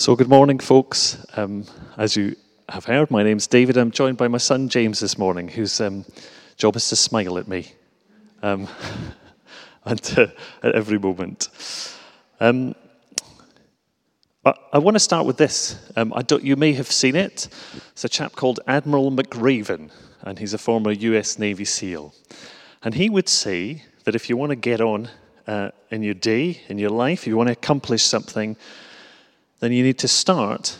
So, good morning, folks. Um, as you have heard, my name's David. I'm joined by my son James this morning, whose um, job is to smile at me um, and at every moment. Um, I, I want to start with this. Um, you may have seen it. It's a chap called Admiral McRaven, and he's a former US Navy SEAL. And he would say that if you want to get on uh, in your day, in your life, if you want to accomplish something, then you need to start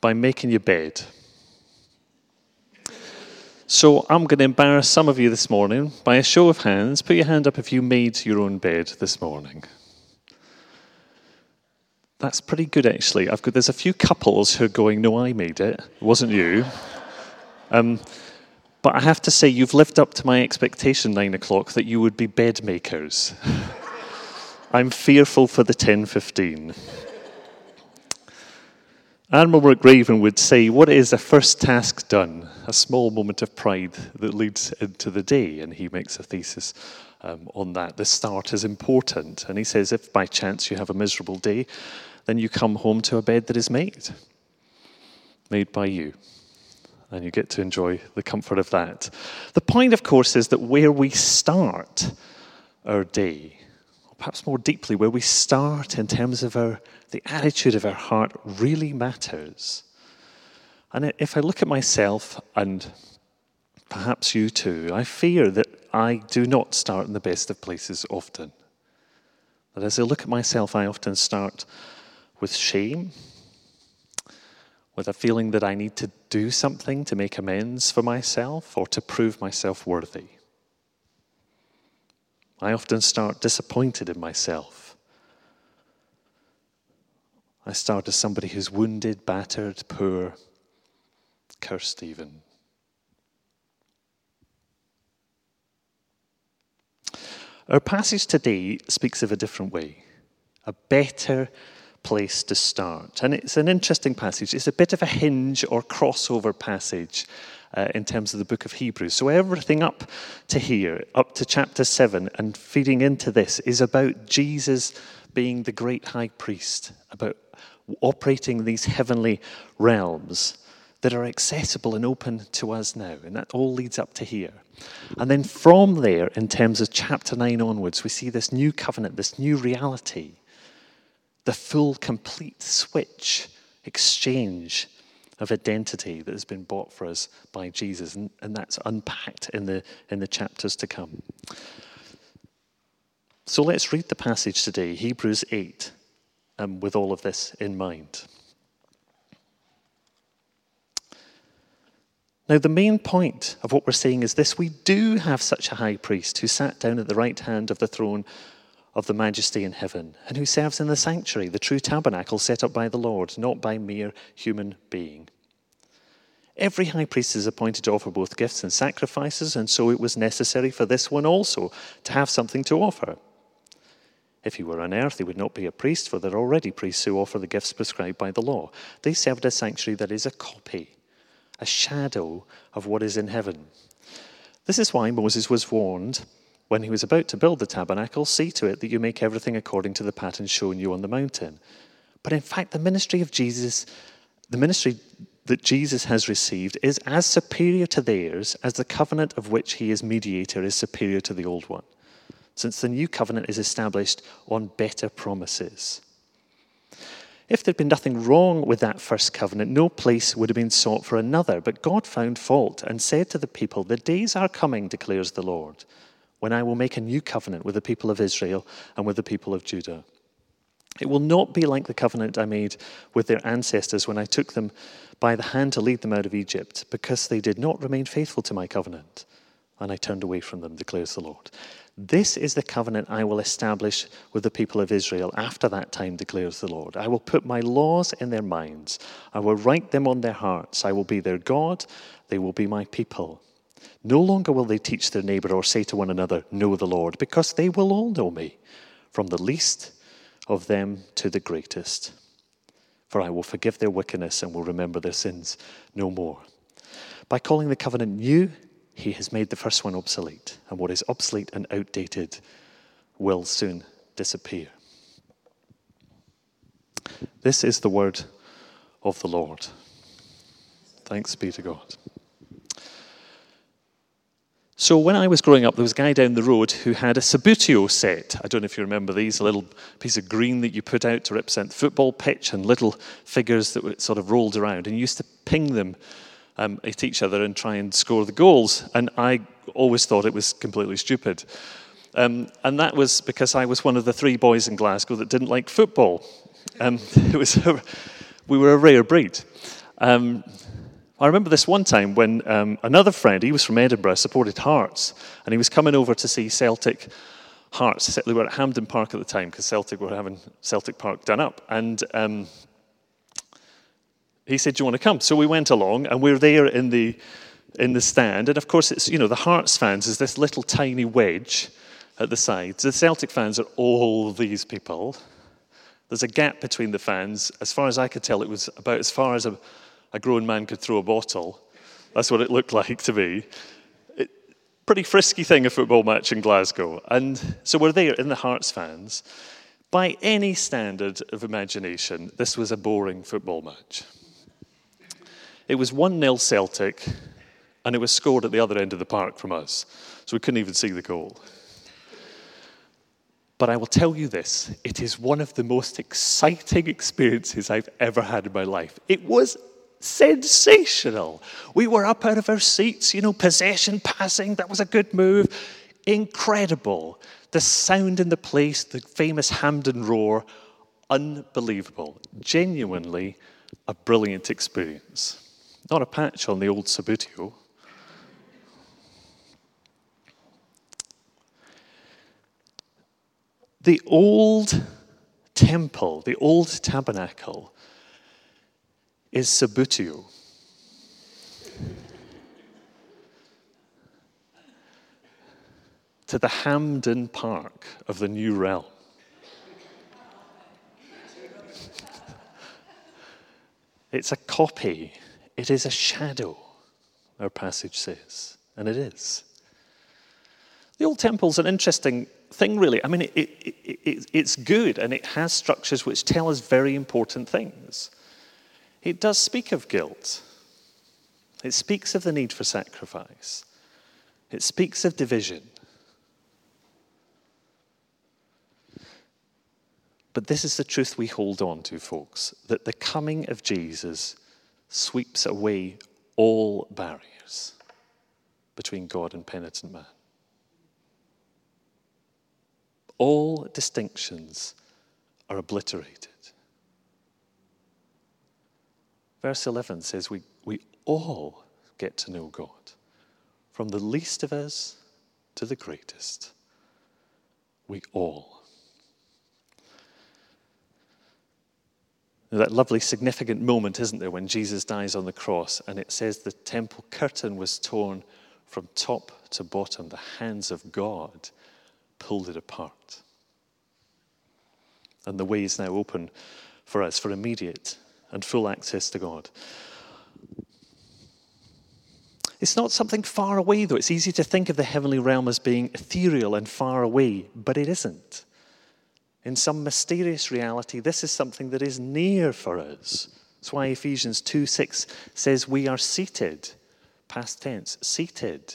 by making your bed. So I'm going to embarrass some of you this morning by a show of hands. Put your hand up if you made your own bed this morning. That's pretty good, actually. I've got, there's a few couples who are going, No, I made it. It wasn't you. Um, but I have to say, you've lived up to my expectation, nine o'clock, that you would be bed makers. I'm fearful for the 1015. Admiral McRaven would say, What is a first task done? A small moment of pride that leads into the day. And he makes a thesis um, on that. The start is important. And he says, If by chance you have a miserable day, then you come home to a bed that is made, made by you. And you get to enjoy the comfort of that. The point, of course, is that where we start our day, perhaps more deeply, where we start in terms of our the attitude of our heart really matters. And if I look at myself, and perhaps you too, I fear that I do not start in the best of places often. That as I look at myself, I often start with shame, with a feeling that I need to do something to make amends for myself or to prove myself worthy. I often start disappointed in myself I start as somebody who's wounded, battered, poor, cursed even. Our passage today speaks of a different way, a better place to start. And it's an interesting passage. It's a bit of a hinge or crossover passage uh, in terms of the book of Hebrews. So, everything up to here, up to chapter 7, and feeding into this, is about Jesus being the great high priest, about operating these heavenly realms that are accessible and open to us now. And that all leads up to here. And then from there, in terms of chapter 9 onwards, we see this new covenant, this new reality, the full, complete switch, exchange of identity that has been bought for us by Jesus. And, and that's unpacked in the, in the chapters to come. So let's read the passage today, Hebrews 8, um, with all of this in mind. Now, the main point of what we're saying is this we do have such a high priest who sat down at the right hand of the throne of the majesty in heaven and who serves in the sanctuary, the true tabernacle set up by the Lord, not by mere human being. Every high priest is appointed to offer both gifts and sacrifices, and so it was necessary for this one also to have something to offer. If he were on earth, he would not be a priest, for there are already priests who offer the gifts prescribed by the law. They served a sanctuary that is a copy, a shadow of what is in heaven. This is why Moses was warned when he was about to build the tabernacle see to it that you make everything according to the pattern shown you on the mountain. But in fact, the ministry of Jesus, the ministry that Jesus has received, is as superior to theirs as the covenant of which he is mediator is superior to the old one since the new covenant is established on better promises. If there'd been nothing wrong with that first covenant, no place would have been sought for another. But God found fault and said to the people, The days are coming, declares the Lord, when I will make a new covenant with the people of Israel and with the people of Judah. It will not be like the covenant I made with their ancestors when I took them by the hand to lead them out of Egypt, because they did not remain faithful to my covenant, and I turned away from them, declares the Lord. This is the covenant I will establish with the people of Israel after that time, declares the Lord. I will put my laws in their minds, I will write them on their hearts. I will be their God, they will be my people. No longer will they teach their neighbor or say to one another, Know the Lord, because they will all know me, from the least of them to the greatest. For I will forgive their wickedness and will remember their sins no more. By calling the covenant new, he has made the first one obsolete, and what is obsolete and outdated will soon disappear. This is the word of the Lord. Thanks be to God. So when I was growing up, there was a guy down the road who had a Subbuteo set. I don't know if you remember these, a little piece of green that you put out to represent the football pitch and little figures that were sort of rolled around. And you used to ping them um, at each other and try and score the goals. And I always thought it was completely stupid. Um, and that was because I was one of the three boys in Glasgow that didn't like football. Um, it was a, we were a rare breed. Um, I remember this one time when um, another friend, he was from Edinburgh, supported Hearts, and he was coming over to see Celtic Hearts. They were at Hampden Park at the time because Celtic were having Celtic Park done up. And um, he said, Do you want to come? So we went along, and we are there in the, in the stand. And of course, it's, you know, the Hearts fans is this little tiny wedge at the sides. The Celtic fans are all these people. There's a gap between the fans. As far as I could tell, it was about as far as a a grown man could throw a bottle. That's what it looked like to me. It, pretty frisky thing, a football match in Glasgow. And so we're there in the Hearts fans. By any standard of imagination, this was a boring football match. It was 1 0 Celtic, and it was scored at the other end of the park from us, so we couldn't even see the goal. But I will tell you this it is one of the most exciting experiences I've ever had in my life. It was sensational. We were up out of our seats, you know, possession passing, that was a good move. Incredible. The sound in the place, the famous Hampden roar, unbelievable. Genuinely a brilliant experience. Not a patch on the old Subbuteo. The old temple, the old tabernacle, is Subbuteo. to the Hampden Park of the New Realm. it's a copy, it is a shadow, our passage says, and it is. The old temple's an interesting thing, really. I mean, it, it, it, it's good and it has structures which tell us very important things. It does speak of guilt. It speaks of the need for sacrifice. It speaks of division. But this is the truth we hold on to, folks that the coming of Jesus sweeps away all barriers between God and penitent man. All distinctions are obliterated. Verse 11 says we, we all get to know God, from the least of us to the greatest. We all. That lovely, significant moment, isn't there, when Jesus dies on the cross and it says the temple curtain was torn from top to bottom. The hands of God pulled it apart. And the way is now open for us for immediate and full access to God. It's not something far away, though. It's easy to think of the heavenly realm as being ethereal and far away, but it isn't. In some mysterious reality, this is something that is near for us. That's why Ephesians 2 6 says, We are seated, past tense, seated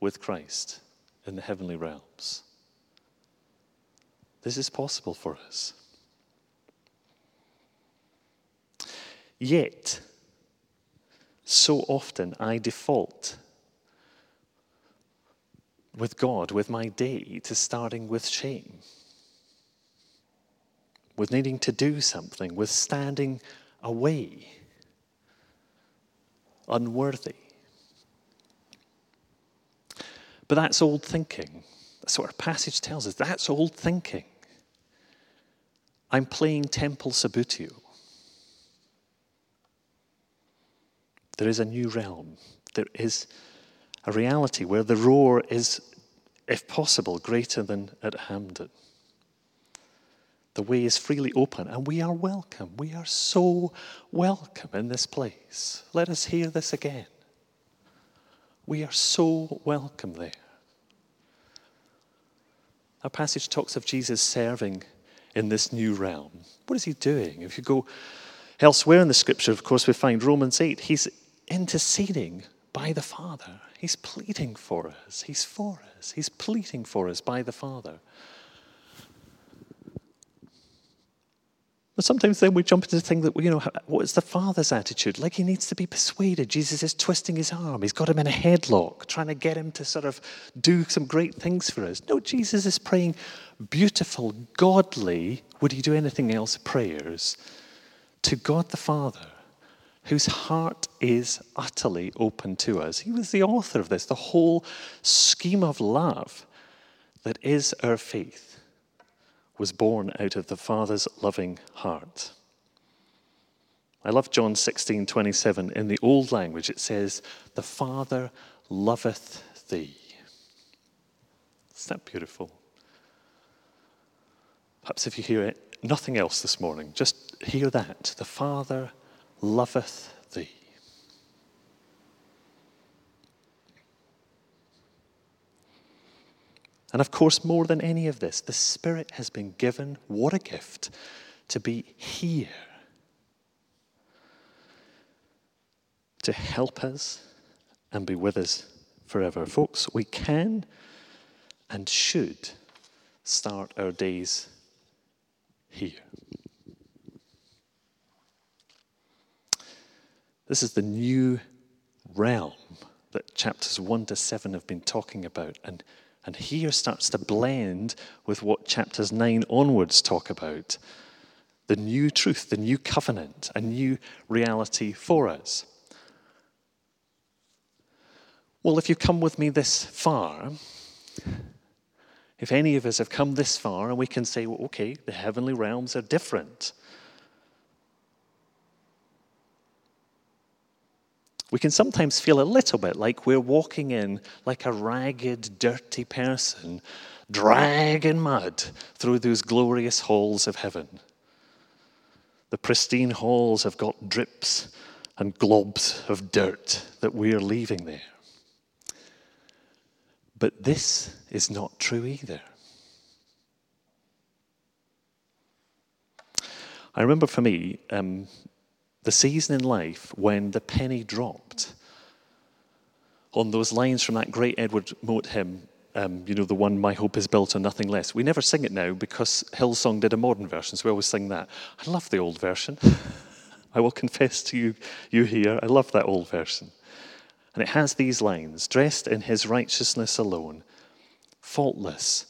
with Christ in the heavenly realms. This is possible for us. Yet, so often I default with God, with my day, to starting with shame, with needing to do something, with standing away, unworthy. But that's old thinking. That's what our passage tells us. That's old thinking. I'm playing Temple Subbuteo. There is a new realm. There is a reality where the roar is, if possible, greater than at Hampden. The way is freely open, and we are welcome. We are so welcome in this place. Let us hear this again. We are so welcome there. Our passage talks of Jesus serving in this new realm. What is he doing? If you go Elsewhere in the scripture, of course, we find Romans 8. He's interceding by the Father. He's pleading for us. He's for us. He's pleading for us by the Father. But sometimes then we jump into the thing that, you know, what is the father's attitude? Like he needs to be persuaded. Jesus is twisting his arm. He's got him in a headlock, trying to get him to sort of do some great things for us. No, Jesus is praying beautiful, godly, would he do anything else, prayers to God the Father, whose heart is utterly open to us. He was the author of this, the whole scheme of love that is our faith was born out of the Father's loving heart. I love John 16, 27. In the old language, it says, The Father loveth thee. Isn't that beautiful? Perhaps if you hear it, nothing else this morning, just hear that. The Father loveth thee. And of course, more than any of this, the Spirit has been given, what a gift, to be here, to help us and be with us forever. Folks, we can and should start our days here. This is the new realm that chapters 1 to 7 have been talking about. And and here starts to blend with what chapters 9 onwards talk about the new truth, the new covenant, a new reality for us. Well, if you've come with me this far, if any of us have come this far and we can say, well, okay, the heavenly realms are different. We can sometimes feel a little bit like we're walking in like a ragged, dirty person, dragging mud through those glorious halls of heaven. The pristine halls have got drips and globs of dirt that we're leaving there. But this is not true either. I remember for me, um, the season in life when the penny dropped on those lines from that great Edward Mote hymn, um, you know, the one, My Hope is Built on Nothing Less. We never sing it now because Hillsong did a modern version, so we always sing that. I love the old version. I will confess to you, you here, I love that old version. And it has these lines dressed in his righteousness alone, faultless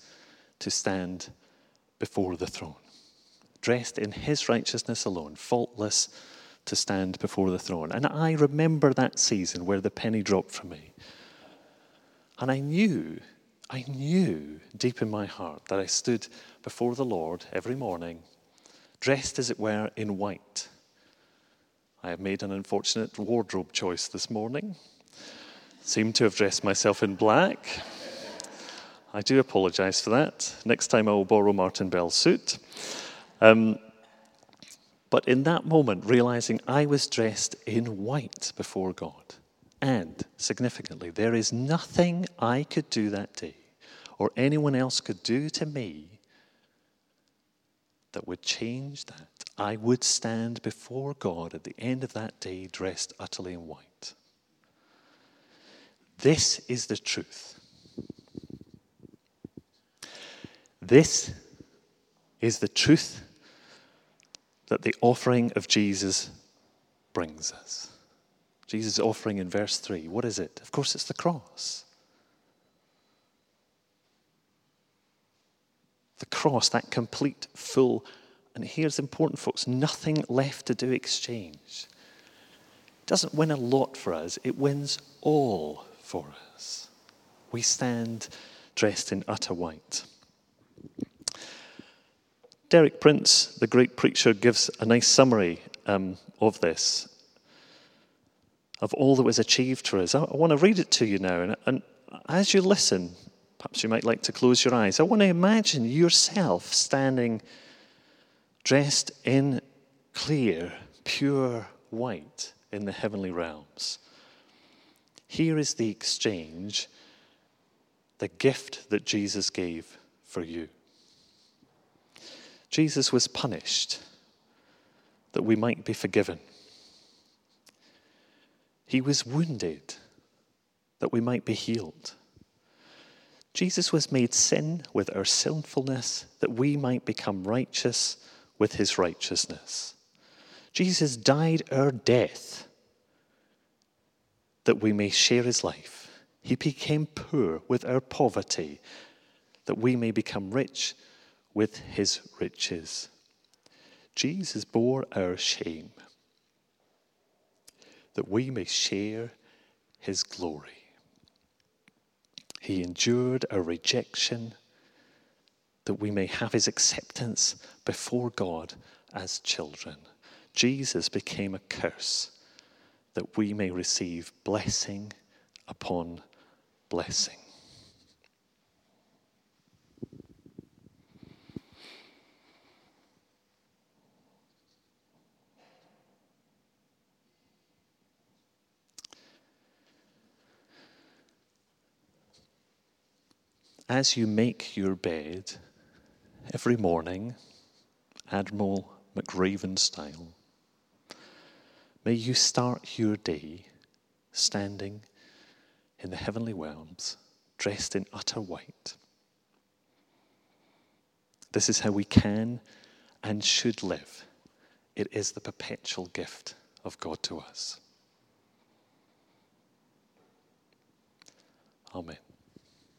to stand before the throne. Dressed in his righteousness alone, faultless to stand before the throne. And I remember that season where the penny dropped for me. And I knew, I knew deep in my heart that I stood before the Lord every morning, dressed as it were in white. I have made an unfortunate wardrobe choice this morning. Seem to have dressed myself in black. I do apologize for that. Next time I will borrow Martin Bell's suit. Um, but in that moment, realizing I was dressed in white before God. And significantly, there is nothing I could do that day or anyone else could do to me that would change that. I would stand before God at the end of that day dressed utterly in white. This is the truth. This is the truth that the offering of Jesus brings us. Jesus' offering in verse 3, what is it? Of course, it's the cross. The cross, that complete, full, and here's important, folks nothing left to do exchange. It doesn't win a lot for us, it wins all for us. We stand dressed in utter white. Derek Prince, the great preacher, gives a nice summary um, of this, of all that was achieved for us. I, I want to read it to you now. And, and as you listen, perhaps you might like to close your eyes. I want to imagine yourself standing dressed in clear, pure white in the heavenly realms. Here is the exchange, the gift that Jesus gave for you. Jesus was punished that we might be forgiven. He was wounded that we might be healed. Jesus was made sin with our sinfulness that we might become righteous with his righteousness. Jesus died our death that we may share his life. He became poor with our poverty that we may become rich with his riches. Jesus bore our shame that we may share his glory. He endured our rejection that we may have his acceptance before God as children. Jesus became a curse that we may receive blessing upon blessing. As you make your bed every morning, Admiral McRaven style, may you start your day standing in the heavenly realms, dressed in utter white. This is how we can and should live. It is the perpetual gift of God to us. Amen.